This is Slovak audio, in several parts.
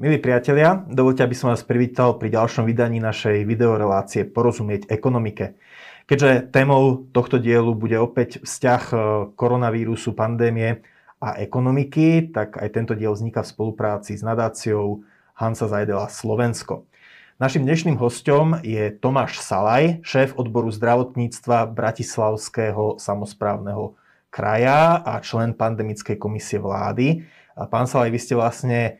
Milí priatelia, dovolte, aby som vás privítal pri ďalšom vydaní našej videorelácie Porozumieť ekonomike. Keďže témou tohto dielu bude opäť vzťah e, koronavírusu, pandémie a ekonomiky, tak aj tento diel vzniká v spolupráci s nadáciou Hansa Zajdela Slovensko. Našim dnešným hostom je Tomáš Salaj, šéf odboru zdravotníctva Bratislavského samozprávneho kraja a člen pandemickej komisie vlády. Pán Salaj, vy ste vlastne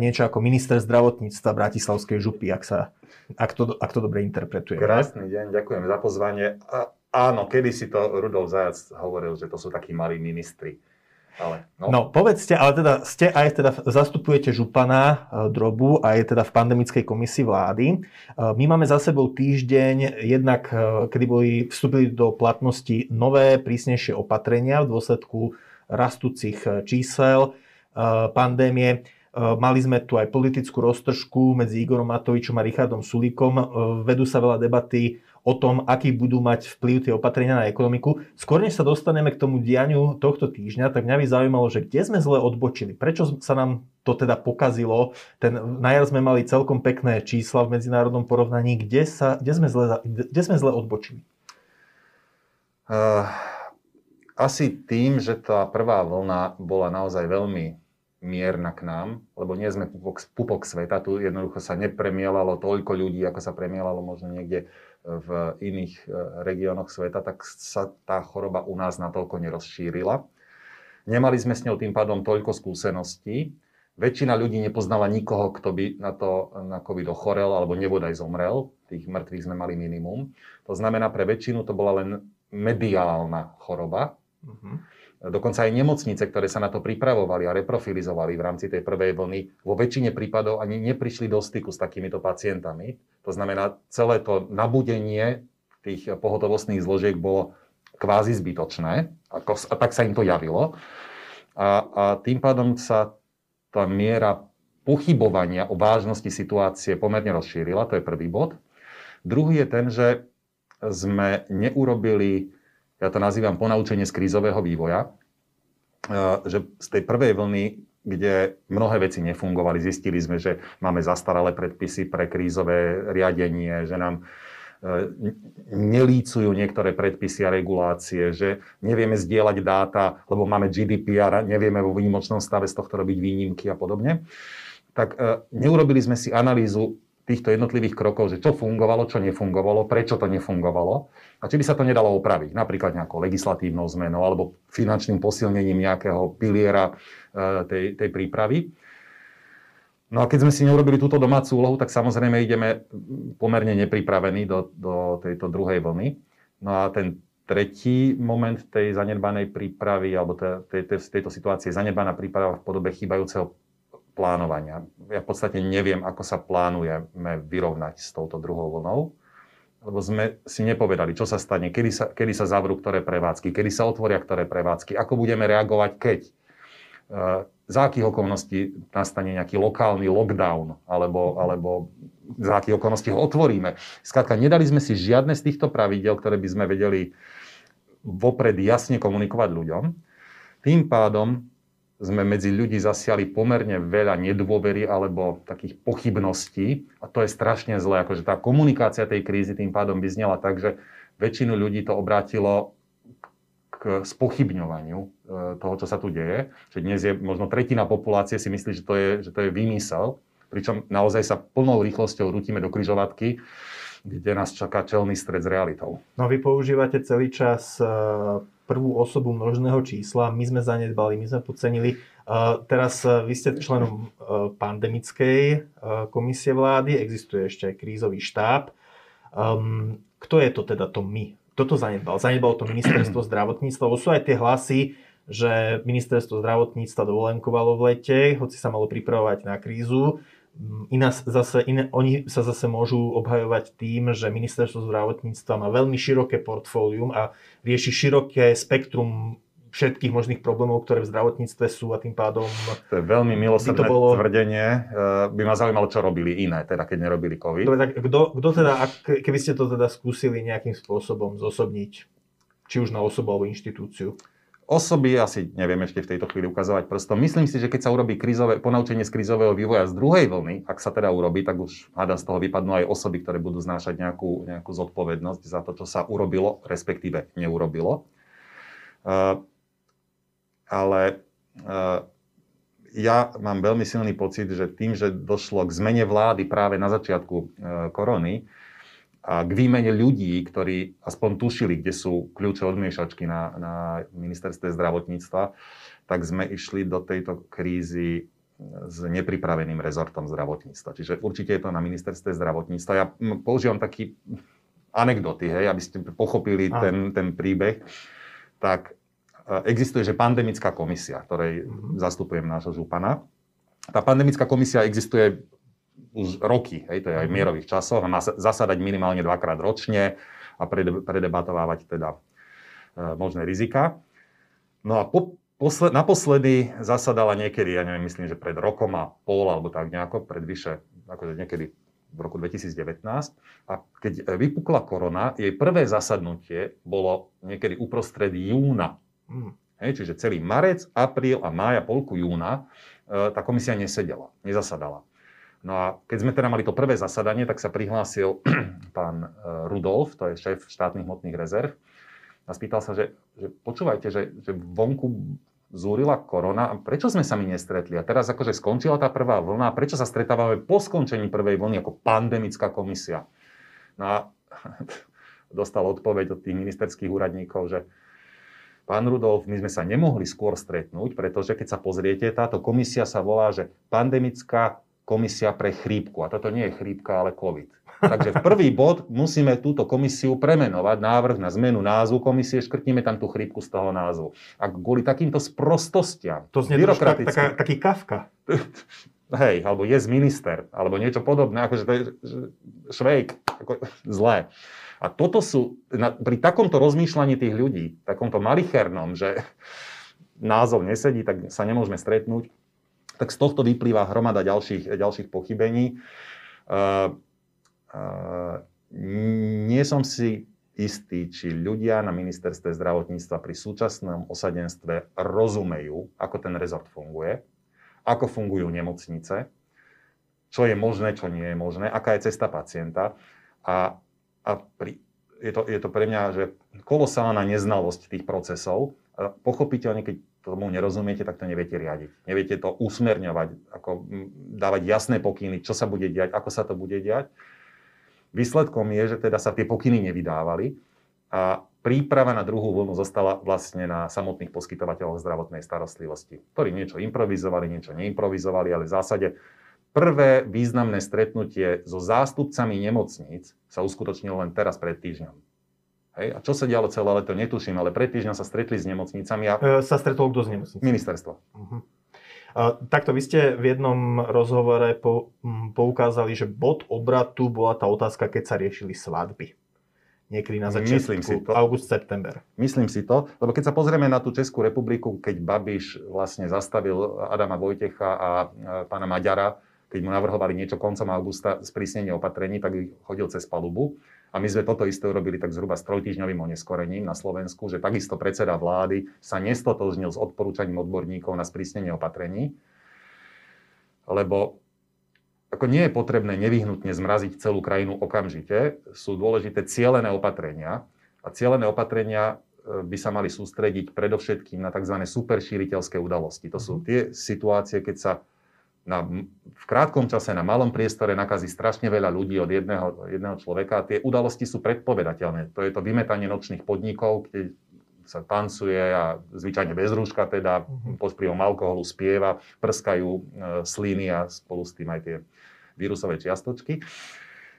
niečo ako minister zdravotníctva Bratislavskej župy, ak, sa, ak, to, ak to dobre interpretuje. Krásny deň, ďakujem za pozvanie. A, áno, kedy si to Rudolf Zajac hovoril, že to sú takí malí ministri. Ale, no. no povedzte, ale teda ste aj teda zastupujete župana e, Drobu a je teda v pandemickej komisii vlády. E, my máme za sebou týždeň, jednak e, kedy boli, vstúpili do platnosti nové, prísnejšie opatrenia v dôsledku rastúcich čísel pandémie. Mali sme tu aj politickú roztržku medzi Igorom Matovičom a Richardom Sulíkom. Vedú sa veľa debaty o tom, aký budú mať vplyv tie opatrenia na ekonomiku. Skôr než sa dostaneme k tomu dianiu tohto týždňa, tak mňa by zaujímalo, že kde sme zle odbočili. Prečo sa nám to teda pokazilo? Ten, najar sme mali celkom pekné čísla v medzinárodnom porovnaní. Kde, sa, kde, sme, zle, kde sme zle odbočili? Uh, asi tým, že tá prvá vlna bola naozaj veľmi mierna k nám, lebo nie sme pupok, pupok sveta, tu jednoducho sa nepremielalo toľko ľudí, ako sa premielalo možno niekde v iných e, regiónoch sveta, tak sa tá choroba u nás natoľko nerozšírila. Nemali sme s ňou tým pádom toľko skúseností. Väčšina ľudí nepoznala nikoho, kto by na to na COVID ochorel alebo nebodaj zomrel. Tých mŕtvych sme mali minimum. To znamená, pre väčšinu to bola len mediálna choroba. Uh-huh. Dokonca aj nemocnice, ktoré sa na to pripravovali a reprofilizovali v rámci tej prvej vlny, vo väčšine prípadov ani neprišli do styku s takýmito pacientami. To znamená, celé to nabudenie tých pohotovostných zložiek bolo kvázi zbytočné, a, a tak sa im to javilo. A, a tým pádom sa tá miera pochybovania o vážnosti situácie pomerne rozšírila, to je prvý bod. Druhý je ten, že sme neurobili ja to nazývam ponaučenie z krízového vývoja, že z tej prvej vlny, kde mnohé veci nefungovali, zistili sme, že máme zastaralé predpisy pre krízové riadenie, že nám e, nelícujú niektoré predpisy a regulácie, že nevieme zdieľať dáta, lebo máme GDPR, nevieme vo výnimočnom stave z tohto robiť výnimky a podobne. Tak e, neurobili sme si analýzu týchto jednotlivých krokov, že čo fungovalo, čo nefungovalo, prečo to nefungovalo a či by sa to nedalo opraviť, napríklad nejakou legislatívnou zmenou alebo finančným posilnením nejakého piliera e, tej, tej prípravy. No a keď sme si neurobili túto domácu úlohu, tak samozrejme ideme pomerne nepripravení do, do tejto druhej vlny. No a ten tretí moment tej zanedbanej prípravy, alebo tej, tej, tejto situácie zanedbaná príprava v podobe chýbajúceho plánovania. Ja v podstate neviem, ako sa plánujeme vyrovnať s touto druhou vlnou, lebo sme si nepovedali, čo sa stane, kedy sa, kedy sa zavrú ktoré prevádzky, kedy sa otvoria ktoré prevádzky, ako budeme reagovať, keď. E, za akých okolností nastane nejaký lokálny lockdown, alebo, alebo za akých okolností ho otvoríme. Skrátka, nedali sme si žiadne z týchto pravidel, ktoré by sme vedeli vopred jasne komunikovať ľuďom. Tým pádom sme medzi ľudí zasiali pomerne veľa nedôvery alebo takých pochybností a to je strašne zlé. Akože tá komunikácia tej krízy tým pádom by znela tak, že väčšinu ľudí to obrátilo k spochybňovaniu e, toho, čo sa tu deje. Že dnes je možno tretina populácie si myslí, že to je, že to je výmysel, pričom naozaj sa plnou rýchlosťou rútime do kryžovatky, kde nás čaká čelný stred s realitou. No vy používate celý čas e, prvú osobu množného čísla. My sme zanedbali, my sme podcenili. Teraz e, vy ste členom e, pandemickej e, komisie vlády, existuje ešte aj krízový štáb. Ehm, kto je to teda to my? Kto to zanedbal? Zanedbalo to ministerstvo zdravotníctva, lebo sú aj tie hlasy, že ministerstvo zdravotníctva dovolenkovalo v lete, hoci sa malo pripravovať na krízu. Iná zase, iné, oni sa zase môžu obhajovať tým, že ministerstvo zdravotníctva má veľmi široké portfólium a rieši široké spektrum všetkých možných problémov, ktoré v zdravotníctve sú a tým pádom... To je veľmi milosrdné bolo... tvrdenie. E, by ma zaujímalo, čo robili iné, teda keď nerobili COVID. Dobre, tak kto, kto teda, ak, keby ste to teda skúsili nejakým spôsobom zosobniť, či už na osobu alebo inštitúciu? Osoby asi neviem ešte v tejto chvíli ukazovať prstom. Myslím si, že keď sa urobí krízové, ponaučenie z krízového vývoja z druhej vlny, ak sa teda urobí, tak už hada z toho vypadnú aj osoby, ktoré budú znášať nejakú, nejakú zodpovednosť za to, čo sa urobilo, respektíve neurobilo. Uh, ale uh, ja mám veľmi silný pocit, že tým, že došlo k zmene vlády práve na začiatku uh, korony, k výmene ľudí, ktorí aspoň tušili, kde sú kľúče od miešačky na, na ministerstve zdravotníctva, tak sme išli do tejto krízy s nepripraveným rezortom zdravotníctva. Čiže určite je to na ministerstve zdravotníctva. Ja používam taký anekdoty, hej, aby ste pochopili ten, ten príbeh. Tak e, existuje, že pandemická komisia, ktorej mm-hmm. zastupujem nášho župana. Tá pandemická komisia existuje už roky, hej, to je aj v mhm. mierových časoch a má zasadať minimálne dvakrát ročne a predebatovávať teda e, možné rizika. No a po, posled, naposledy zasadala niekedy, ja neviem, myslím, že pred rokom a pol alebo tak nejako, pred vyše, akože niekedy v roku 2019. A keď vypukla korona, jej prvé zasadnutie bolo niekedy uprostred júna. Mm. Hej, čiže celý marec, apríl a mája, polku júna, e, tá komisia nesedela, nezasadala. No a keď sme teda mali to prvé zasadanie, tak sa prihlásil pán e, Rudolf, to je šéf štátnych hmotných rezerv, a spýtal sa, že, že počúvajte, že, že vonku zúrila korona a prečo sme sa mi nestretli? A teraz akože skončila tá prvá vlna, prečo sa stretávame po skončení prvej vlny ako pandemická komisia? No a dostal odpoveď od tých ministerských úradníkov, že Pán Rudolf, my sme sa nemohli skôr stretnúť, pretože keď sa pozriete, táto komisia sa volá, že pandemická komisia pre chrípku. A toto nie je chrípka, ale COVID. Takže v prvý bod musíme túto komisiu premenovať, návrh na zmenu názvu komisie, škrtneme tam tú chrípku z toho názvu. A kvôli takýmto sprostostiam, to znie taká, taký kafka. Hej, alebo je z minister, alebo niečo podobné, akože to je švejk, ako, zlé. A toto sú, na, pri takomto rozmýšľaní tých ľudí, takomto malichernom, že názov nesedí, tak sa nemôžeme stretnúť, tak z tohto vyplýva hromada ďalších, ďalších pochybení. Uh, uh, nie som si istý, či ľudia na ministerstve zdravotníctva pri súčasnom osadenstve rozumejú, ako ten rezort funguje, ako fungujú nemocnice, čo je možné, čo nie je možné, aká je cesta pacienta. A, a pri, je, to, je to pre mňa že kolosálna neznalosť tých procesov. A pochopiteľne, keď tomu nerozumiete, tak to neviete riadiť. Neviete to usmerňovať, ako dávať jasné pokyny, čo sa bude diať, ako sa to bude diať. Výsledkom je, že teda sa tie pokyny nevydávali a príprava na druhú vlnu zostala vlastne na samotných poskytovateľoch zdravotnej starostlivosti, ktorí niečo improvizovali, niečo neimprovizovali, ale v zásade prvé významné stretnutie so zástupcami nemocníc sa uskutočnilo len teraz pred týždňom. Hej, a čo sa dialo celé leto, netuším, ale pred týždňom sa stretli s nemocnicami. A... E, sa stretol kto s nemocnicami? Ministerstvo. Uh-huh. A, takto vy ste v jednom rozhovore po, m, poukázali, že bod obratu bola tá otázka, keď sa riešili svadby. Niekedy na začiatku, Myslím si to. august, september. Myslím si to, lebo keď sa pozrieme na tú Českú republiku, keď Babiš vlastne zastavil Adama Vojtecha a pána Maďara, keď mu navrhovali niečo koncom augusta sprísnenie opatrení, tak ich chodil cez palubu. A my sme toto isté urobili tak zhruba s trojtýždňovým oneskorením na Slovensku, že takisto predseda vlády sa nestotožnil s odporúčaním odborníkov na sprísnenie opatrení, lebo ako nie je potrebné nevyhnutne zmraziť celú krajinu okamžite, sú dôležité cielené opatrenia a cielené opatrenia e, by sa mali sústrediť predovšetkým na tzv. superšíriteľské udalosti. To sú mhm. tie situácie, keď sa na, v krátkom čase na malom priestore nakazí strašne veľa ľudí od jedného, jedného človeka. Tie udalosti sú predpovedateľné. To je to vymetanie nočných podnikov, kde sa tancuje a zvyčajne bez rúška teda, mhm. pod vplyvom alkoholu spieva, prskajú e, sliny a spolu s tým aj tie vírusové čiastočky.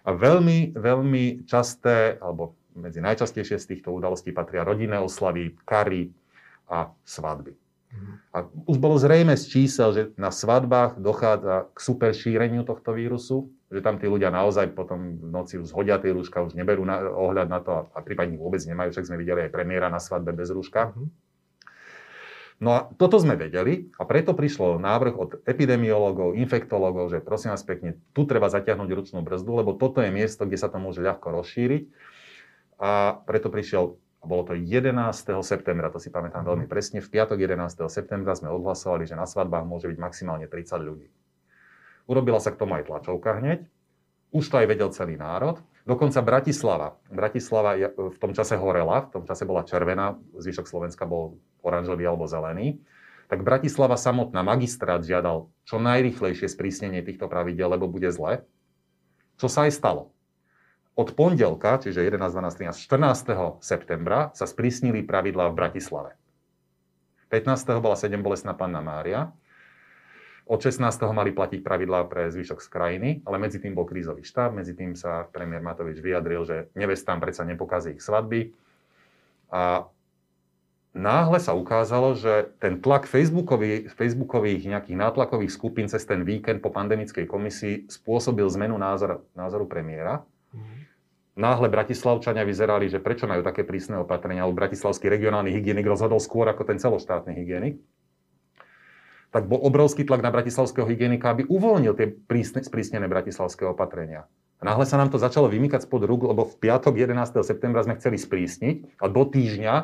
A veľmi, veľmi časté, alebo medzi najčastejšie z týchto udalostí patria rodinné oslavy, kary a svadby. A už bolo zrejme z čísel, že na svadbách dochádza k super šíreniu tohto vírusu, že tam tí ľudia naozaj potom v noci už zhodia tie rúška, už neberú na, ohľad na to a, a prípadne vôbec nemajú, však sme videli aj premiéra na svadbe bez rúška. Mhm. No a toto sme vedeli a preto prišlo návrh od epidemiológov, infektológov, že prosím vás pekne, tu treba zatiahnuť ručnú brzdu, lebo toto je miesto, kde sa to môže ľahko rozšíriť. A preto prišiel bolo to 11. septembra, to si pamätám veľmi presne. V piatok 11. septembra sme odhlasovali, že na svadbách môže byť maximálne 30 ľudí. Urobila sa k tomu aj tlačovka hneď. Už to aj vedel celý národ. Dokonca Bratislava. Bratislava v tom čase horela, v tom čase bola červená, zvyšok Slovenska bol oranžový alebo zelený. Tak Bratislava samotná magistrát žiadal čo najrychlejšie sprísnenie týchto pravidel, lebo bude zle. Čo sa aj stalo. Od pondelka, čiže 11, 12, 13, 14. septembra sa sprísnili pravidlá v Bratislave. 15. bola 7 bolestná panna Mária, od 16. mali platiť pravidlá pre zvyšok z krajiny, ale medzi tým bol krízový štáb, medzi tým sa premiér Matovič vyjadril, že nevestám predsa nepokazí ich svadby. A náhle sa ukázalo, že ten tlak Facebookový, Facebookových nejakých nátlakových skupín cez ten víkend po pandemickej komisii spôsobil zmenu názor, názoru premiéra. Mhm. Náhle Bratislavčania vyzerali, že prečo majú také prísne opatrenia, alebo bratislavský regionálny hygienik rozhodol skôr ako ten celoštátny hygienik tak bol obrovský tlak na bratislavského hygienika, aby uvoľnil tie prísne, sprísnené bratislavské opatrenia. A náhle sa nám to začalo vymykať spod rúk, lebo v piatok 11. septembra sme chceli sprísniť a do týždňa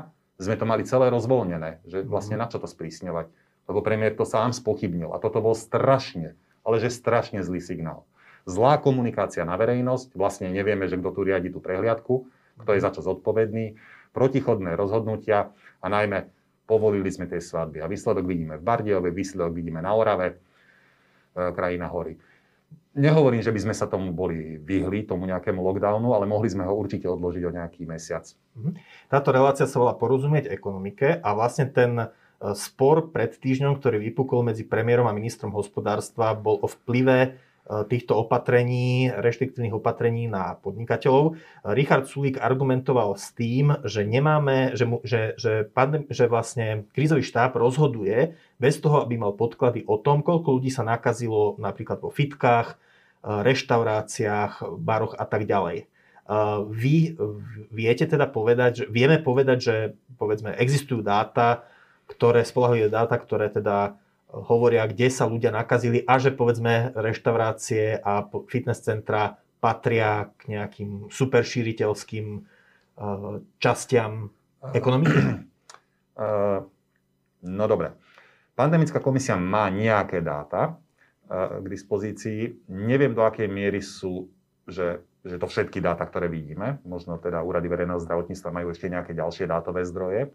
sme to mali celé rozvoľnené. Že vlastne na čo to sprísňovať? Lebo premiér to sám spochybnil. A toto bol strašne, ale že strašne zlý signál. Zlá komunikácia na verejnosť, vlastne nevieme, že kto tu riadi tú prehliadku, kto je za čo zodpovedný, protichodné rozhodnutia a najmä povolili sme tie svadby. A výsledok vidíme v Bardiove, výsledok vidíme na Orave, e, krajina hory. Nehovorím, že by sme sa tomu boli vyhli, tomu nejakému lockdownu, ale mohli sme ho určite odložiť o nejaký mesiac. Mhm. Táto relácia sa volá Porozumieť ekonomike a vlastne ten e, spor pred týždňom, ktorý vypukol medzi premiérom a ministrom hospodárstva, bol o vplyve týchto opatrení, reštriktívnych opatrení na podnikateľov. Richard Sulík argumentoval s tým, že nemáme, že, mu, že, že, pandem, že vlastne krízový štáb rozhoduje bez toho, aby mal podklady o tom, koľko ľudí sa nakazilo napríklad vo fitkách, e, reštauráciách, baroch a tak ďalej. Vy viete teda povedať, že, vieme povedať, že povedzme existujú dáta, ktoré, spolahlivé dáta, ktoré teda hovoria, kde sa ľudia nakazili a že povedzme reštaurácie a fitness centra patria k nejakým superšíriteľským uh, častiam ekonomiky? Uh, no dobre. Pandemická komisia má nejaké dáta uh, k dispozícii. Neviem, do akej miery sú, že, že to všetky dáta, ktoré vidíme. Možno teda úrady verejného zdravotníctva majú ešte nejaké ďalšie dátové zdroje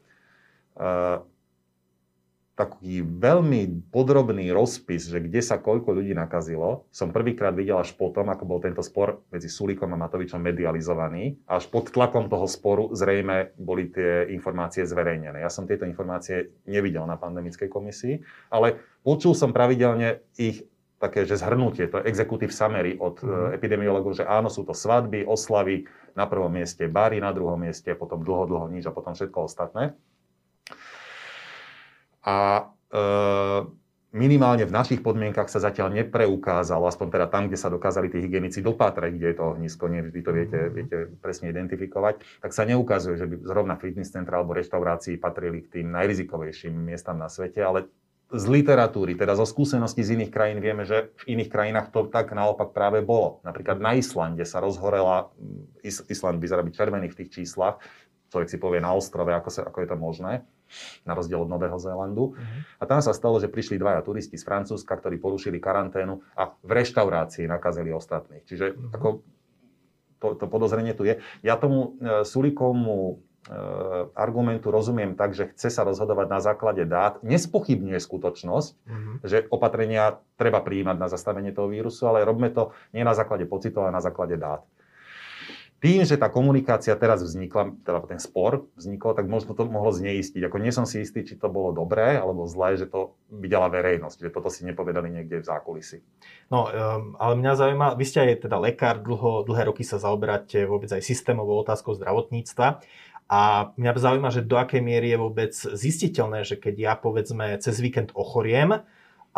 taký veľmi podrobný rozpis, že kde sa koľko ľudí nakazilo, som prvýkrát videl až potom, ako bol tento spor medzi Sulíkom a Matovičom medializovaný. Až pod tlakom toho sporu zrejme boli tie informácie zverejnené. Ja som tieto informácie nevidel na pandemickej komisii, ale počul som pravidelne ich také, že zhrnutie, to je executive summary od mm. epidemiologov, že áno, sú to svadby, oslavy, na prvom mieste bary, na druhom mieste, potom dlho, dlho nič a potom všetko ostatné. A e, minimálne v našich podmienkach sa zatiaľ nepreukázalo, aspoň teda tam, kde sa dokázali tí hygienici dopátrať, kde je to ohnisko, nie vždy to viete, viete presne identifikovať, tak sa neukazuje, že by zrovna fitness centra alebo reštaurácii patrili k tým najrizikovejším miestam na svete, ale z literatúry, teda zo skúseností z iných krajín vieme, že v iných krajinách to tak naopak práve bolo. Napríklad na Islande sa rozhorela, Island vyzerá byť červený v tých číslach, človek si povie na ostrove, ako, sa, ako je to možné, na rozdiel od Nového Zélandu. Uh-huh. A tam sa stalo, že prišli dvaja turisti z Francúzska, ktorí porušili karanténu a v reštaurácii nakazili ostatných. Čiže uh-huh. ako to, to podozrenie tu je. Ja tomu e, Sulikovmu e, argumentu rozumiem tak, že chce sa rozhodovať na základe dát, nespochybňuje skutočnosť, uh-huh. že opatrenia treba prijímať na zastavenie toho vírusu, ale robme to nie na základe pocitov, ale na základe dát tým, že tá komunikácia teraz vznikla, teda ten spor vznikol, tak možno to mohlo zneistiť. Ako nie som si istý, či to bolo dobré alebo zlé, že to videla verejnosť, že toto si nepovedali niekde v zákulisi. No, um, ale mňa zaujíma, vy ste aj teda lekár, dlho, dlhé roky sa zaoberáte vôbec aj systémovou otázkou zdravotníctva. A mňa zaujíma, že do akej miery je vôbec zistiteľné, že keď ja povedzme cez víkend ochoriem,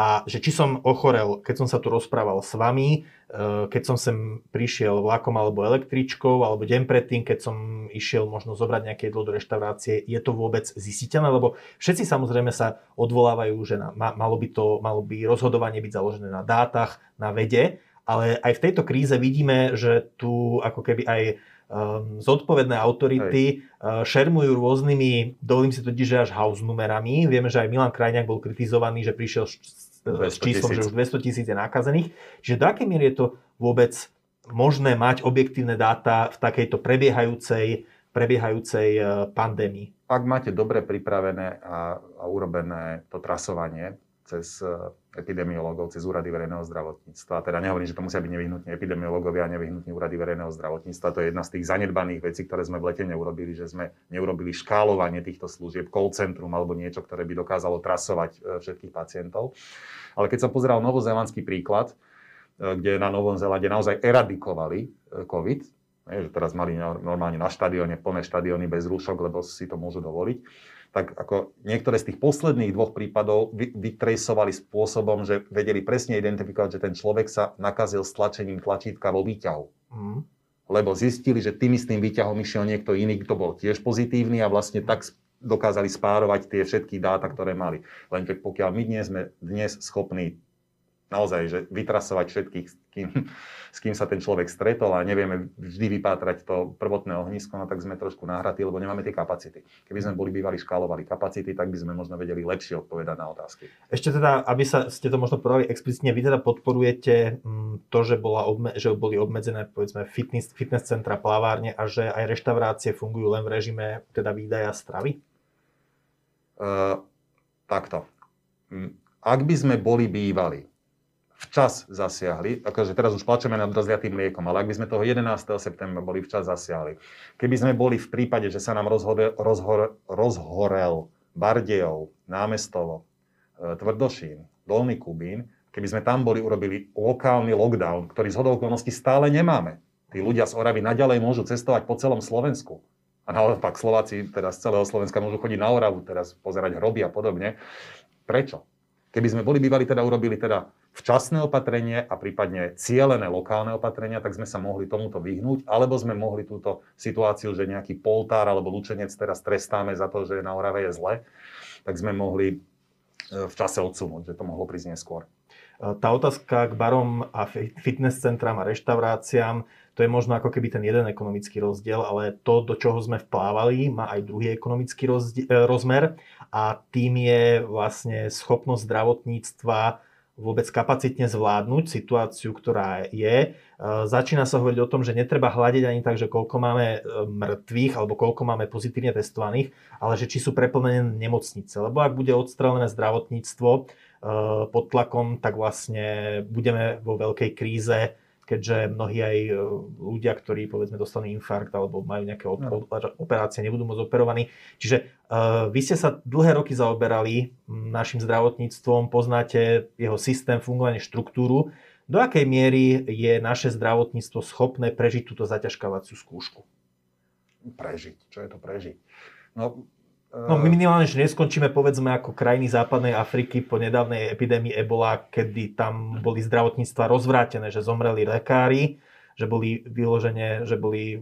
a že či som ochorel, keď som sa tu rozprával s vami, e, keď som sem prišiel vlakom alebo električkou, alebo deň predtým, keď som išiel možno zobrať nejaké jedlo do reštaurácie, je to vôbec zistiteľné? Lebo všetci samozrejme sa odvolávajú, že na, malo, by to, malo by rozhodovanie byť založené na dátach, na vede, ale aj v tejto kríze vidíme, že tu ako keby aj zodpovedné autority Hej. šermujú rôznymi, dovolím si totiž, že až house numerami. Vieme, že aj Milan Krajňák bol kritizovaný, že prišiel s číslom, že už 200 tisíc je nakazených. Čiže do akej miery je to vôbec možné mať objektívne dáta v takejto prebiehajúcej, prebiehajúcej e, pandémii? Ak máte dobre pripravené a, a urobené to trasovanie cez e, epidemiológov, cez úrady verejného zdravotníctva. Teda nehovorím, že to musia byť nevyhnutne epidemiológovia a nevyhnutne úrady verejného zdravotníctva. To je jedna z tých zanedbaných vecí, ktoré sme v lete neurobili, že sme neurobili škálovanie týchto služieb, call centrum alebo niečo, ktoré by dokázalo trasovať e, všetkých pacientov. Ale keď som pozeral novozelandský príklad, e, kde na Novom Zelande naozaj eradikovali COVID, že teraz mali normálne na štadióne plné štadióny bez rúšok, lebo si to môžu dovoliť, tak ako niektoré z tých posledných dvoch prípadov vytresovali spôsobom, že vedeli presne identifikovať, že ten človek sa nakazil stlačením tlačítka vo výťahu. Mm. Lebo zistili, že tým istým výťahom išiel niekto iný, kto bol tiež pozitívny a vlastne tak dokázali spárovať tie všetky dáta, ktoré mali. Len keď pokiaľ my nie sme dnes schopní naozaj, že vytrasovať všetkých, s kým, s kým sa ten človek stretol a nevieme vždy vypátrať to prvotné ohnisko, no tak sme trošku nahratí, lebo nemáme tie kapacity. Keby sme boli bývali škálovali kapacity, tak by sme možno vedeli lepšie odpovedať na otázky. Ešte teda, aby sa, ste to možno povedali explicitne, vy teda podporujete mm, to, že, bola obme, že boli obmedzené povedzme fitness, fitness centra, plavárne a že aj reštaurácie fungujú len v režime teda výdaja stravy? Uh, takto. Mm, ak by sme boli bývali včas zasiahli, akože teraz už plačeme nad rozliatým mliekom, ale ak by sme toho 11. septembra boli včas zasiahli, keby sme boli v prípade, že sa nám rozhore, rozhore, rozhorel Bardejov, Námestovo, e, Tvrdošín, Dolný Kubín, keby sme tam boli urobili lokálny lockdown, ktorý z okolností stále nemáme. Tí ľudia z Oravy naďalej môžu cestovať po celom Slovensku. A naopak Slováci teda z celého Slovenska môžu chodiť na Oravu, teraz pozerať hroby a podobne. Prečo? Keby sme boli bývali, teda urobili teda včasné opatrenie a prípadne cielené lokálne opatrenia, tak sme sa mohli tomuto vyhnúť, alebo sme mohli túto situáciu, že nejaký poltár alebo lučenec teraz trestáme za to, že na Orave je zle, tak sme mohli e, v čase odsunúť, že to mohlo prísť neskôr. E, tá otázka k barom a fitness centram a reštauráciám, to je možno ako keby ten jeden ekonomický rozdiel, ale to, do čoho sme vplávali, má aj druhý ekonomický rozdiel, rozmer a tým je vlastne schopnosť zdravotníctva vôbec kapacitne zvládnuť situáciu, ktorá je. E, začína sa hovoriť o tom, že netreba hľadiť ani tak, že koľko máme e, mŕtvych alebo koľko máme pozitívne testovaných, ale že či sú preplnené nemocnice. Lebo ak bude odstrelené zdravotníctvo e, pod tlakom, tak vlastne budeme vo veľkej kríze keďže mnohí aj e, ľudia, ktorí povedzme dostanú infarkt alebo majú nejaké no. operácie, nebudú môcť operovaní. Čiže uh, vy ste sa dlhé roky zaoberali našim zdravotníctvom, poznáte jeho systém, fungovanie, štruktúru. Do akej miery je naše zdravotníctvo schopné prežiť túto zaťažkávaciu skúšku? Prežiť? Čo je to prežiť? No, No minimálne, že neskončíme povedzme ako krajiny západnej Afriky po nedávnej epidémii Ebola, kedy tam boli zdravotníctva rozvrátené, že zomreli lekári, že boli vyložené, že boli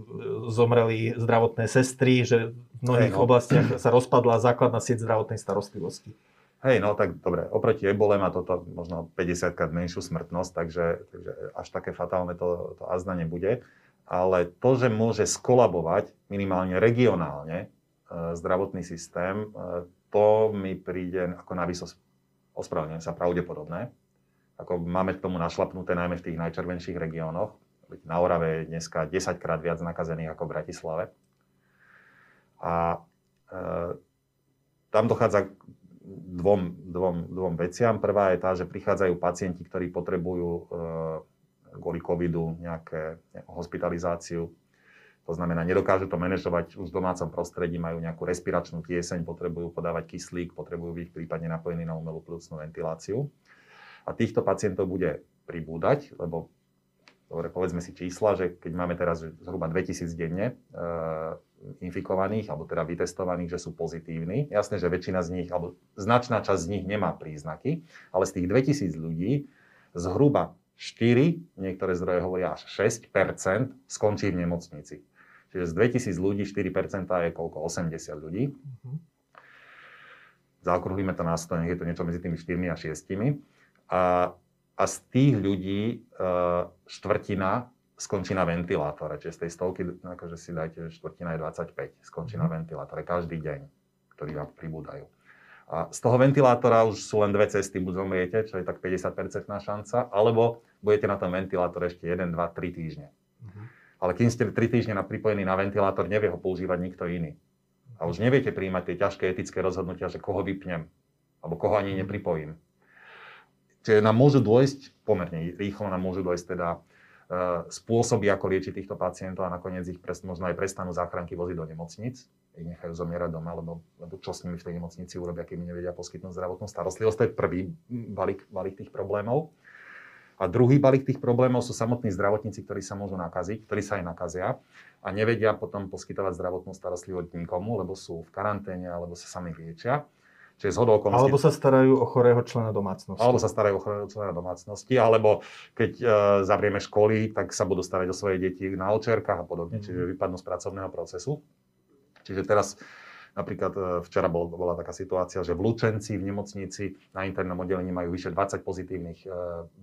zomreli zdravotné sestry, že v mnohých hey, no. oblastiach sa rozpadla základná sieť zdravotnej starostlivosti. Hej, no tak dobre, oproti ebole má toto možno 50 krát menšiu smrtnosť, takže, takže až také fatálne to, to azda nebude. Ale to, že môže skolabovať minimálne regionálne, E, zdravotný systém, e, to mi príde ako na výsosť, ospravedlňujem sa, pravdepodobné. Ako máme k tomu našlapnuté najmä v tých najčervenších regiónoch. Na Orave je dneska 10 krát viac nakazených ako v Bratislave. A e, tam dochádza k dvom, dvom, dvom veciam. Prvá je tá, že prichádzajú pacienti, ktorí potrebujú e, kvôli covidu nejaké, nejakú hospitalizáciu to znamená, nedokážu to manažovať už v domácom prostredí, majú nejakú respiračnú tieseň, potrebujú podávať kyslík, potrebujú byť prípadne napojení na umelú plúcnú ventiláciu. A týchto pacientov bude pribúdať, lebo dobre, povedzme si čísla, že keď máme teraz zhruba 2000 denne e, infikovaných, alebo teda vytestovaných, že sú pozitívni. Jasné, že väčšina z nich, alebo značná časť z nich nemá príznaky, ale z tých 2000 ľudí zhruba 4, niektoré zdroje hovoria až 6% skončí v nemocnici. Čiže z 2000 ľudí 4% je koľko? 80 ľudí. Uh-huh. Zaokrúhlime to na 100, je to niečo medzi tými 4 a 6. A, a z tých ľudí uh, štvrtina skončí na ventilátore. Čiže z tej stovky, akože si dajte, že štvrtina je 25, skončí na mhm. ventilátore každý deň, ktorí vám pribúdajú. A z toho ventilátora už sú len dve cesty, buď zomriete, čo je tak 50% šanca, alebo budete na tom ventilátore ešte 1, 2, 3 týždne. Ale kým ste 3 týždne na pripojení na ventilátor, nevie ho používať nikto iný. A už neviete príjmať tie ťažké etické rozhodnutia, že koho vypnem, alebo koho ani mhm. nepripojím. Čiže nám môžu dôjsť, pomerne rýchlo nám môžu dôjsť teda Eh, spôsoby, ako liečiť týchto pacientov a nakoniec ich pres, možno aj prestanú záchranky voziť do nemocnic, ich nechajú zomierať doma, lebo, lebo čo s nimi v tej nemocnici urobia, keď mi nevedia poskytnúť zdravotnú starostlivosť. To je prvý balík, balík tých problémov. A druhý balík tých problémov sú samotní zdravotníci, ktorí sa môžu nakaziť, ktorí sa aj nakazia a nevedia potom poskytovať zdravotnú starostlivosť nikomu, lebo sú v karanténe alebo sa sami liečia. Čiže z okolností... Alebo sa starajú o chorého člena domácnosti. Alebo sa starajú o chorého člena domácnosti, alebo keď uh, zavrieme školy, tak sa budú starať o svoje deti na očerkách a podobne, mm. čiže vypadnú z pracovného procesu. Čiže teraz Napríklad e, včera bol, bola taká situácia, že v Lučenci v nemocnici na internom oddelení majú vyše 20 pozitívnych e,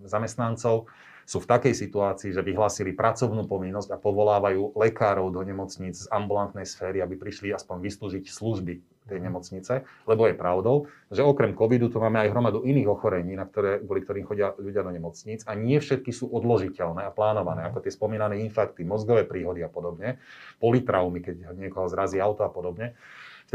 zamestnancov. Sú v takej situácii, že vyhlásili pracovnú povinnosť a povolávajú lekárov do nemocníc z ambulantnej sféry, aby prišli aspoň vystúžiť služby tej nemocnice, lebo je pravdou, že okrem covidu tu máme aj hromadu iných ochorení, na ktoré, kvôli ktorým chodia ľudia do nemocníc. A nie všetky sú odložiteľné a plánované, ako tie spomínané infarkty, mozgové príhody a podobne, politraumy, keď niekoho zrazí auto a podobne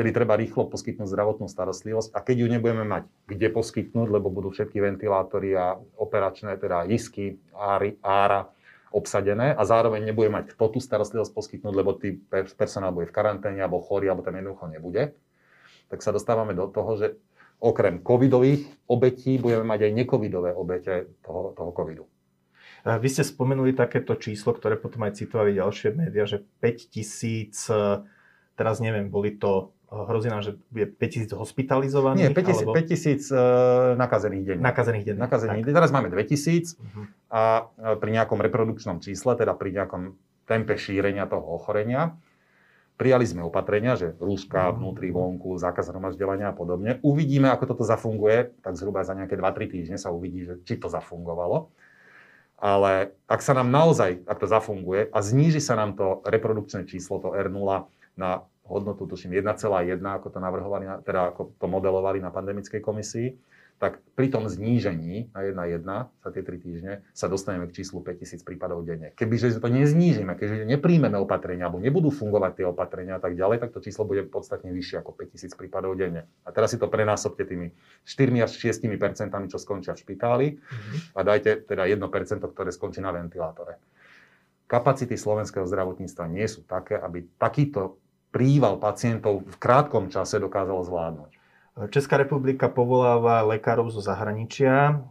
vtedy treba rýchlo poskytnúť zdravotnú starostlivosť a keď ju nebudeme mať kde poskytnúť, lebo budú všetky ventilátory a operačné, teda isky, áry, ára, obsadené a zároveň nebude mať kto tú starostlivosť poskytnúť, lebo tý personál bude v karanténe alebo chorý, alebo tam jednoducho nebude, tak sa dostávame do toho, že okrem covidových obetí budeme mať aj necovidové obete toho, toho covidu. Vy ste spomenuli takéto číslo, ktoré potom aj citovali ďalšie médiá, že 5 tisíc, e, teraz neviem, boli to hrozí nám, že bude 5000 hospitalizovaných? Nie, 5000, alebo... 5000 uh, nakazených denne. Nakazených denne. Nakazených denne. Teraz máme 2000 uh-huh. Mhm. a pri nejakom reprodukčnom čísle, teda pri nejakom tempe šírenia toho ochorenia, Prijali sme opatrenia, že rúška mhm. vnútri, vonku, zákaz hromažďovania a podobne. Uvidíme, ako toto zafunguje, tak zhruba za nejaké 2-3 týždne sa uvidí, že či to zafungovalo. Ale ak sa nám naozaj, ak to zafunguje a zníži sa nám to reprodukčné číslo, to R0 na hodnotu, tuším, 1,1, ako to navrhovali, teda ako to modelovali na pandemickej komisii, tak pri tom znížení na 1,1 za tie 3 týždne sa dostaneme k číslu 5000 prípadov denne. Kebyže to neznížime, keďže nepríjmeme opatrenia alebo nebudú fungovať tie opatrenia a tak ďalej, tak to číslo bude podstatne vyššie ako 5000 prípadov denne. A teraz si to prenásobte tými 4 až 6 percentami, čo skončia v špitáli mm-hmm. a dajte teda 1% ktoré skončí na ventilátore. Kapacity slovenského zdravotníctva nie sú také, aby takýto príval pacientov v krátkom čase dokázalo zvládnuť. Česká republika povoláva lekárov zo zahraničia.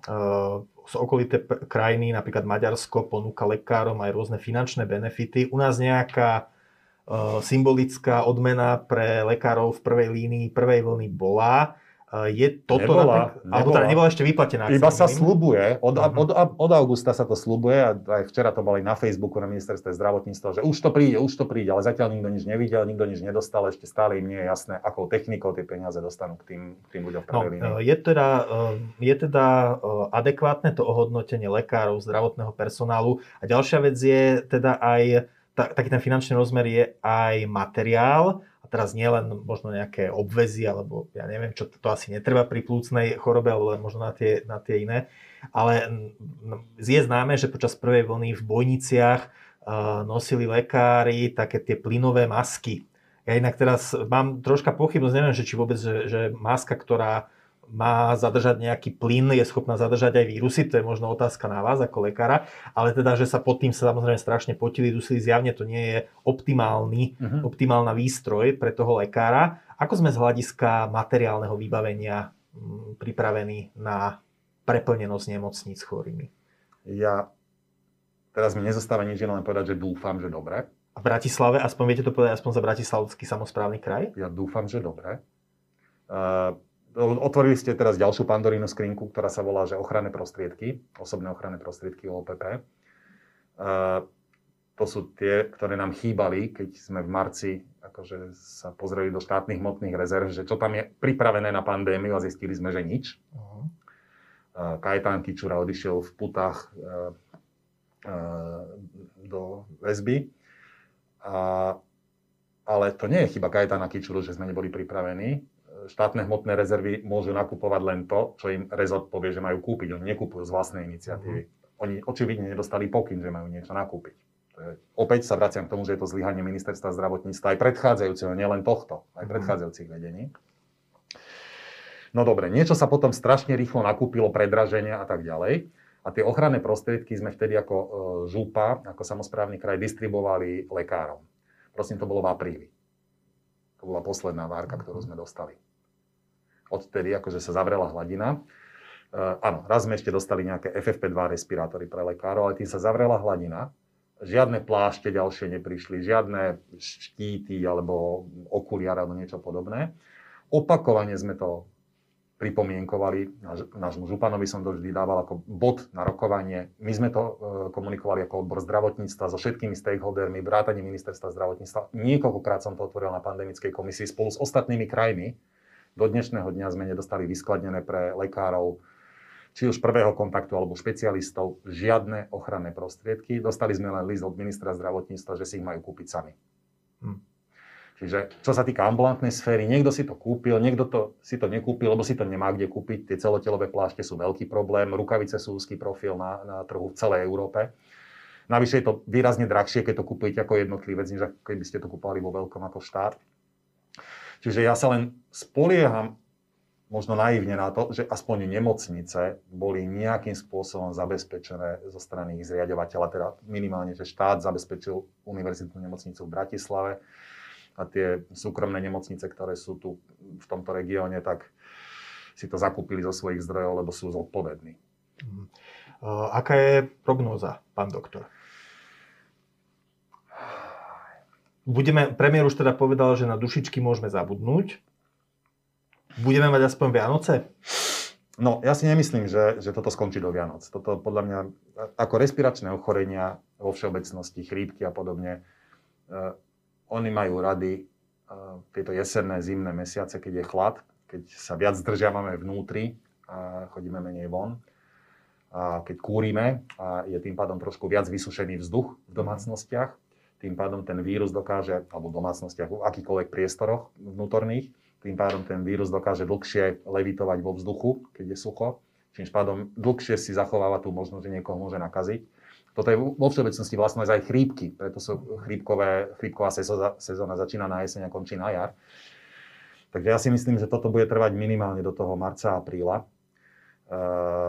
Z okolité krajiny, napríklad Maďarsko, ponúka lekárom aj rôzne finančné benefity. U nás nejaká symbolická odmena pre lekárov v prvej línii prvej vlny bola. Eh, je toto nebola, napríklad, alebo teda nebola ešte vyplatená. Iba sa slubuje, od, uh-huh. od, od augusta sa to slubuje a aj včera to boli na Facebooku na ministerstve zdravotníctva, že už to príde, už to príde, ale zatiaľ nikto nič nevidel, nikto nič nedostal, ešte stále im nie je jasné, akou technikou tie peniaze dostanú k tým, k tým ľuďom no, Je teda, eh, je teda adekvátne to ohodnotenie lekárov, zdravotného personálu? A ďalšia vec je teda aj taký ten finančný rozmer je aj materiál, teraz nie len možno nejaké obvezy, alebo ja neviem, čo to, asi netreba pri plúcnej chorobe, ale možno na tie, na tie iné. Ale je známe, že počas prvej vlny v bojniciach nosili lekári také tie plynové masky. Ja inak teraz mám troška pochybnosť, neviem, že či vôbec, že, že maska, ktorá má zadržať nejaký plyn, je schopná zadržať aj vírusy, to je možno otázka na vás ako lekára, ale teda, že sa pod tým sa samozrejme strašne potili, dusili, zjavne to nie je optimálny, uh-huh. optimálna výstroj pre toho lekára. Ako sme z hľadiska materiálneho vybavenia m, mm, pripravení na preplnenosť nemocníc chorými? Ja, teraz mi nezostáva nič len povedať, že dúfam, že dobre. A v Bratislave, aspoň viete to povedať aspoň za Bratislavský samozprávny kraj? Ja dúfam, že dobre. Uh, Otvorili ste teraz ďalšiu pandorínu skrinku, ktorá sa volá, že ochranné prostriedky, osobné ochranné prostriedky OPP. To sú tie, ktoré nám chýbali, keď sme v marci akože sa pozreli do štátnych hmotných rezerv, že čo tam je pripravené na pandémiu a zistili sme, že nič. Uh-huh. Kajetán Kičura odišiel v putách do väzby. A, ale to nie je chyba Kajetana Kičuru, že sme neboli pripravení. Štátne hmotné rezervy môžu nakupovať len to, čo im rezort povie, že majú kúpiť. Oni nekupujú z vlastnej iniciatívy. Mm. Oni očividne nedostali pokyn, že majú niečo nakúpiť. Je, opäť sa vraciam k tomu, že je to zlyhanie ministerstva zdravotníctva aj predchádzajúceho, nielen tohto, aj mhm. predchádzajúcich vedení. No dobre, niečo sa potom strašne rýchlo nakúpilo, predraženia a tak ďalej. A tie ochranné prostriedky sme vtedy ako e, župa, ako samozprávny kraj distribuovali lekárom. Prosím, to bolo v apríli. To bola posledná várka, ktorú sme dostali. Odtedy akože sa zavrela hladina. E, áno, raz sme ešte dostali nejaké FFP2 respirátory pre lekárov, ale tým sa zavrela hladina. Žiadne plášte ďalšie neprišli, žiadne štíty alebo okuliare alebo niečo podobné. Opakovane sme to pripomienkovali, náš, nášmu županovi som to vždy dával ako bod na rokovanie. My sme to e, komunikovali ako odbor zdravotníctva so všetkými stakeholdermi, vrátane ministerstva zdravotníctva. Niekoľkokrát som to otvoril na pandemickej komisii spolu s ostatnými krajmi. Do dnešného dňa sme nedostali vyskladnené pre lekárov, či už prvého kontaktu alebo špecialistov, žiadne ochranné prostriedky. Dostali sme len list od ministra zdravotníctva, že si ich majú kúpiť sami. Hm. Čiže čo sa týka ambulantnej sféry, niekto si to kúpil, niekto to, si to nekúpil, lebo si to nemá kde kúpiť. Tie celotelové plášte sú veľký problém, rukavice sú úzky profil na, na trhu v celej Európe. Navyše je to výrazne drahšie, keď to kúpite ako jednotlivec, než keby ste to kúpali vo veľkom ako štát. Čiže ja sa len spolieham možno naivne na to, že aspoň nemocnice boli nejakým spôsobom zabezpečené zo strany ich zriadovateľa, teda minimálne, že štát zabezpečil univerzitnú nemocnicu v Bratislave, a tie súkromné nemocnice, ktoré sú tu v tomto regióne, tak si to zakúpili zo svojich zdrojov, lebo sú zodpovední. Uh, aká je prognóza, pán doktor? Budeme, premiér už teda povedal, že na dušičky môžeme zabudnúť. Budeme mať aspoň Vianoce? No, ja si nemyslím, že, že toto skončí do Vianoc. Toto podľa mňa, ako respiračné ochorenia vo všeobecnosti, chrípky a podobne, e, oni majú rady uh, tieto jesenné, zimné mesiace, keď je chlad, keď sa viac zdržiavame vnútri a chodíme menej von. A keď kúrime a je tým pádom trošku viac vysušený vzduch v domácnostiach, tým pádom ten vírus dokáže, alebo v domácnostiach, v akýkoľvek priestoroch vnútorných, tým pádom ten vírus dokáže dlhšie levitovať vo vzduchu, keď je sucho. Tým pádom dlhšie si zachováva tú možnosť, že niekoho môže nakaziť. Toto je vo všeobecnosti vlastnosť aj chrípky, preto sú chrípkové, chrípková sezóna začína na jeseň a končí na jar. Takže ja si myslím, že toto bude trvať minimálne do toho marca, apríla e,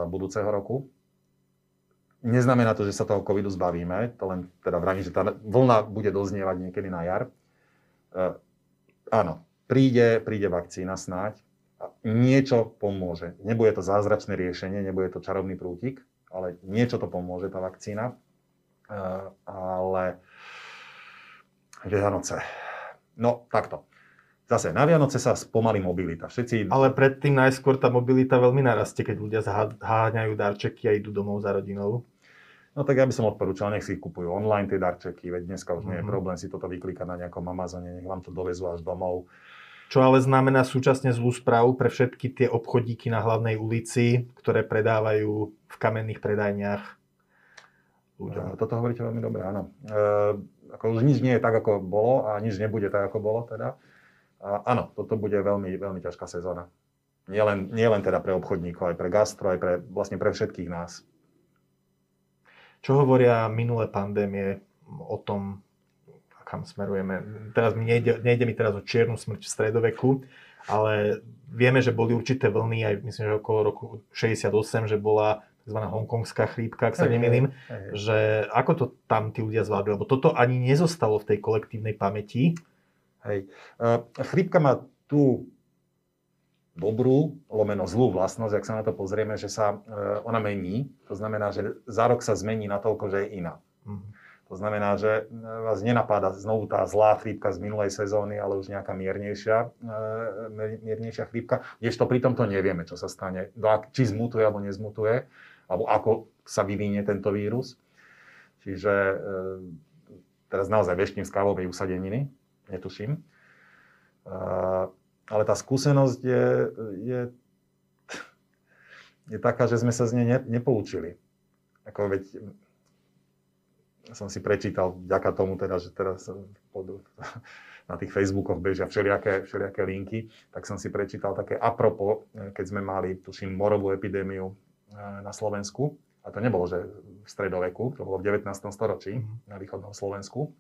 budúceho roku. Neznamená to, že sa toho covidu zbavíme, to len teda vravím, že tá vlna bude doznievať niekedy na jar. E, áno, príde, príde vakcína snáď, a niečo pomôže. Nebude to zázračné riešenie, nebude to čarovný prútik, ale niečo to pomôže, tá vakcína. Uh, ale Vianoce. No, takto. Zase, na Vianoce sa spomalí mobilita. Všetci... Ale predtým najskôr tá mobilita veľmi narastie, keď ľudia zháňajú darčeky a idú domov za rodinou. No tak ja by som odporúčal, nech si kupujú online tie darčeky, veď dneska už mm-hmm. nie je mhm. problém si toto vyklikať na nejakom Amazone, nech vám to dovezú až domov. Čo ale znamená súčasne zlú správu pre všetky tie obchodíky na hlavnej ulici, ktoré predávajú v kamenných predajniach ľuďom. Toto hovoríte veľmi dobre, áno. E, ako už nič nie je tak, ako bolo a nič nebude tak, ako bolo teda. A áno, toto bude veľmi, veľmi ťažká sezóna. Nie len, nie len teda pre obchodníkov, aj pre gastro, aj pre, vlastne pre všetkých nás. Čo hovoria minulé pandémie o tom, kam smerujeme. Teraz mi nejde, nejde mi teraz o čiernu smrť v stredoveku, ale vieme, že boli určité vlny, aj myslím, že okolo roku 68, že bola tzv. hongkongská chrípka, ak sa nemýlim, že ako to tam tí ľudia zvládli, lebo toto ani nezostalo v tej kolektívnej pamäti. Hej. Chrípka má tú dobrú, lomeno zlú vlastnosť, ak sa na to pozrieme, že sa ona mení. To znamená, že za rok sa zmení na toľko, že je iná. Mm. To znamená, že vás nenapáda znovu tá zlá chrípka z minulej sezóny, ale už nejaká miernejšia, miernejšia chrípka. Kdežto pri tomto nevieme, čo sa stane. Či zmutuje alebo nezmutuje, alebo ako sa vyvinie tento vírus. Čiže teraz naozaj veštím z kávovej usadeniny, netuším. Ale tá skúsenosť je, je, je taká, že sme sa z nej nepoučili. Ako veď som si prečítal, vďaka tomu teda, že teraz pod, na tých Facebookoch bežia všelijaké, všelijaké linky, tak som si prečítal také apropo, keď sme mali, tuším, morovú epidémiu na Slovensku. A to nebolo, že v stredoveku, to bolo v 19. storočí mm-hmm. na východnom Slovensku.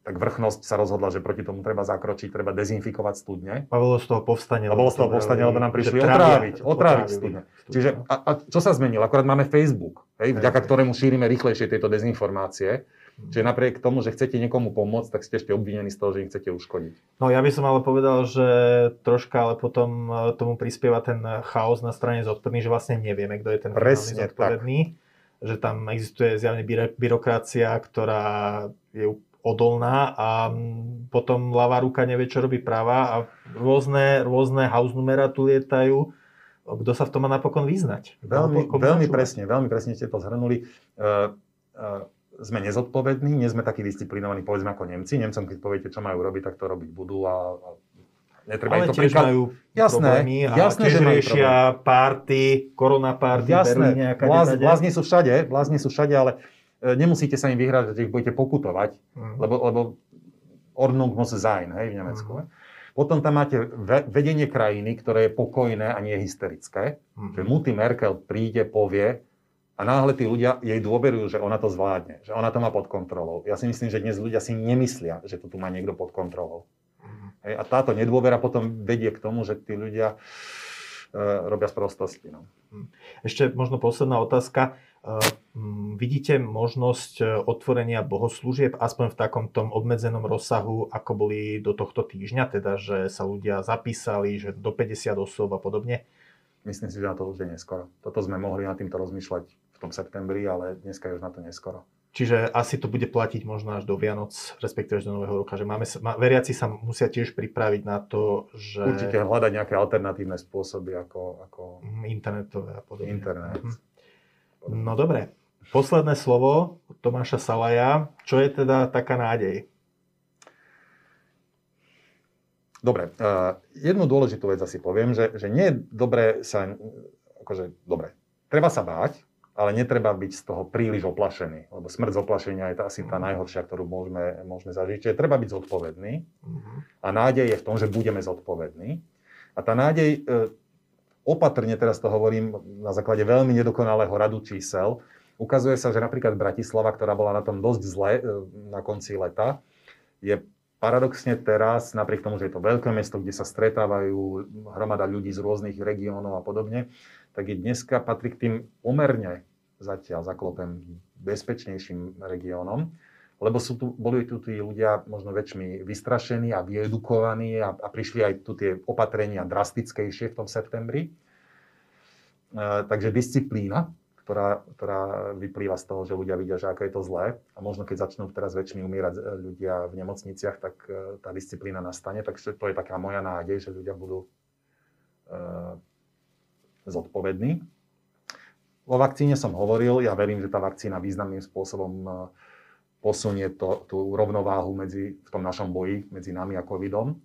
Tak vrchnosť sa rozhodla, že proti tomu treba zakročiť, treba dezinfikovať studne. A bolo z toho povstanie. A bolo z toho povstanie, lebo nám prišli otráviť, otráviť studne. Čiže a, a čo sa zmenilo? Akorát máme Facebook, hej, vďaka ktorému šírime rýchlejšie tieto dezinformácie. Čiže napriek tomu, že chcete niekomu pomôcť, tak ste ešte obvinení z toho, že ich chcete uškodiť. No ja by som ale povedal, že troška ale potom e, tomu prispieva ten chaos na strane zodpovedný, že vlastne nevieme, kto je ten Presne zodpovedný. Tak. Že tam existuje zjavne byrokracia, ktorá je odolná a potom ľavá ruka nevie, čo robí práva a rôzne, rôzne house numera tu lietajú. Kto sa v tom má napokon vyznať? Veľmi, veľmi presne, veľmi presne ste to zhrnuli. Uh, uh, sme nezodpovední, nie sme takí disciplinovaní, povedzme ako Nemci. Nemcom, keď poviete, čo majú robiť, tak to robiť budú a, a netreba Ale to tiež príklad... majú jasné, problémy a jasné, tiež že riešia párty, korona párty, jasné, Berlíne Blázni sú všade, blázni sú všade, ale nemusíte sa im vyhrať, že ich budete pokutovať, mm. lebo, lebo Ordnung muss sein, hej, v Nemecku. Mm. Potom tam máte vedenie krajiny, ktoré je pokojné a nie hysterické. Mm. Že Mutti Merkel príde, povie a náhle tí ľudia jej dôverujú, že ona to zvládne, že ona to má pod kontrolou. Ja si myslím, že dnes ľudia si nemyslia, že to tu má niekto pod kontrolou. Mm. Hej, a táto nedôvera potom vedie k tomu, že tí ľudia uh, robia sprostosti. No. Mhm. Ešte možno posledná otázka. Ehm, vidíte možnosť e, otvorenia bohoslúžieb aspoň v takom tom obmedzenom rozsahu, ako boli do tohto týždňa, teda že sa ľudia zapísali, že do 50 osôb a podobne? Myslím si, že na to už je neskoro. Toto sme mohli nad týmto rozmýšľať v tom septembri, ale dneska je už na to neskoro. Čiže asi to bude platiť možno až do Vianoc, respektíve až do Nového roka. Že máme, veriaci sa musia tiež pripraviť na to, že... Určite hľadať nejaké alternatívne spôsoby ako... ako... Mhm, internetové a podobne. Internet. Mhm. No dobre, posledné slovo Tomáša Salaja. Čo je teda taká nádej? Dobre, uh, jednu dôležitú vec asi poviem, že, že nie je dobré sa, akože, dobre, treba sa báť, ale netreba byť z toho príliš oplašený, lebo smrť z oplašenia je to asi tá mhm. najhoršia, ktorú môžeme, môžeme zažiť. Čiže treba byť zodpovedný uh-huh. a nádej je v tom, že budeme zodpovední. A tá nádej, uh, opatrne teraz to hovorím na základe veľmi nedokonalého radu čísel, ukazuje sa, že napríklad Bratislava, ktorá bola na tom dosť zle e, na konci leta, je paradoxne teraz, napriek tomu, že je to veľké mesto, kde sa stretávajú hromada ľudí z rôznych regiónov a podobne, tak je dneska patrí k tým umerne zatiaľ zaklopem bezpečnejším regiónom, lebo sú tu, boli tu tí ľudia možno väčšmi vystrašení a vyedukovaní a, a prišli aj tu tie opatrenia drastickejšie v tom septembri. E, takže disciplína, ktorá, ktorá vyplýva z toho, že ľudia vidia, že ako je to zlé a možno keď začnú teraz väčšmi umierať e, ľudia v nemocniciach, tak e, tá disciplína nastane. Takže to je taká moja nádej, že ľudia budú e, zodpovední. O vakcíne som hovoril, ja verím, že tá vakcína významným spôsobom posunie to, tú rovnováhu medzi, v tom našom boji medzi nami a covidom.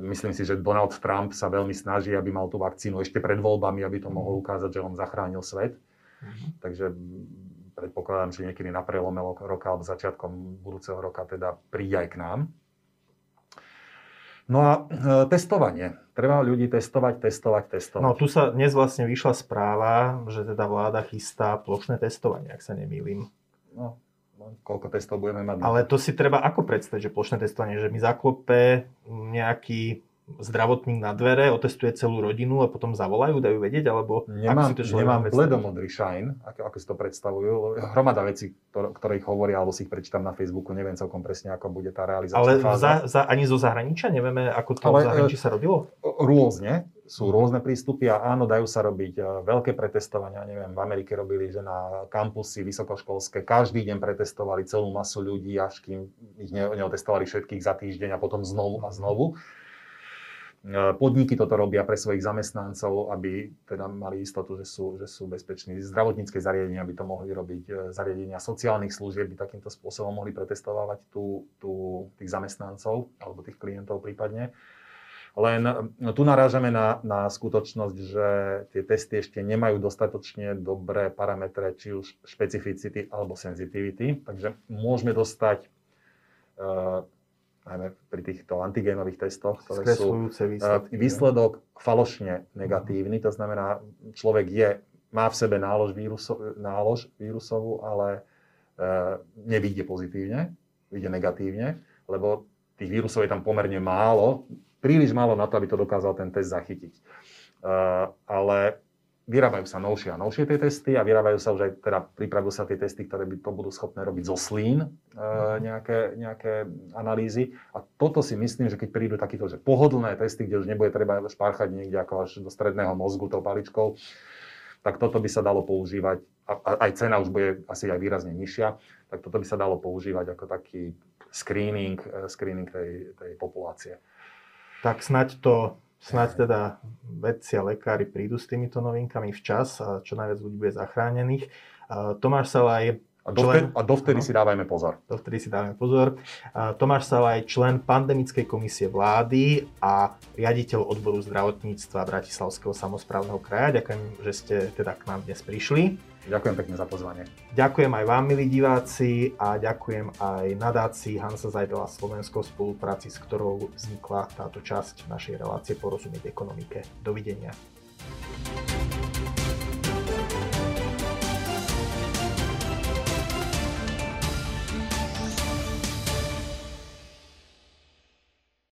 Myslím si, že Donald Trump sa veľmi snaží, aby mal tú vakcínu ešte pred voľbami, aby to mohol ukázať, že on zachránil svet. Uh-huh. Takže predpokladám, že niekedy na prelome roka alebo začiatkom budúceho roka teda príde aj k nám. No a e, testovanie. Treba ľudí testovať, testovať, testovať. No tu sa dnes vlastne vyšla správa, že teda vláda chystá plošné testovanie, ak sa nemýlim. No, koľko testov budeme mať. Ale to si treba ako predstaviť, že plošné testovanie, že mi zaklope nejaký zdravotník na dvere, otestuje celú rodinu a potom zavolajú, dajú vedieť, alebo nemám, si to nemám bledomodrý shine, ako, ako si to predstavujú. Hromada vecí, ktoré ich hovoria, alebo si ich prečítam na Facebooku, neviem celkom presne, ako bude tá realizácia. Ale za, za, ani zo zahraničia nevieme, ako to Ale, v zahraničí sa robilo? Rôzne sú rôzne prístupy a áno, dajú sa robiť e, veľké pretestovania. Neviem, v Amerike robili, že na kampusy vysokoškolské každý deň pretestovali celú masu ľudí, až kým ich neotestovali všetkých za týždeň a potom znovu a znovu. E, podniky toto robia pre svojich zamestnancov, aby teda mali istotu, že sú, že sú bezpeční. Zdravotnícke zariadenia by to mohli robiť, e, zariadenia sociálnych služieb by takýmto spôsobom mohli pretestovať tú, tú, tých zamestnancov alebo tých klientov prípadne. Len no, tu narážame na, na skutočnosť, že tie testy ešte nemajú dostatočne dobré parametre, či už špecificity alebo senzitivity, takže môžeme dostať uh, najmä pri týchto antigénových testoch, ktoré sú uh, výsledok falošne negatívny, to znamená, človek je, má v sebe nálož, víruso, nálož vírusovú, ale uh, nevíde pozitívne, vyjde negatívne, lebo tých vírusov je tam pomerne málo, príliš málo na to, aby to dokázal ten test zachytiť. Uh, ale vyrábajú sa novšie a novšie tie testy a vyrábajú sa už aj, teda pripravujú sa tie testy, ktoré by to budú schopné robiť zo slín, uh, nejaké, nejaké analýzy. A toto si myslím, že keď prídu takýto že pohodlné testy, kde už nebude treba šparchať niekde ako až do stredného mozgu tou paličkou, tak toto by sa dalo používať, a aj cena už bude asi aj výrazne nižšia, tak toto by sa dalo používať ako taký screening, eh, screening tej, tej populácie tak snaď to, snaď teda vedci a lekári prídu s týmito novinkami včas a čo najviac ľudí bude zachránených. Tomáš Salaj, a dovtedy, člen, a dovtedy no, si dávajme pozor. Dovtedy si dávame pozor. Tomáš Salaj, člen pandemickej komisie vlády a riaditeľ odboru zdravotníctva Bratislavského samozprávneho kraja. Ďakujem, že ste teda k nám dnes prišli. Ďakujem pekne za pozvanie. Ďakujem aj vám, milí diváci, a ďakujem aj nadácii Hansa Zajdela Slovensko v spolupráci, s ktorou vznikla táto časť našej relácie Porozumieť ekonomike. Dovidenia.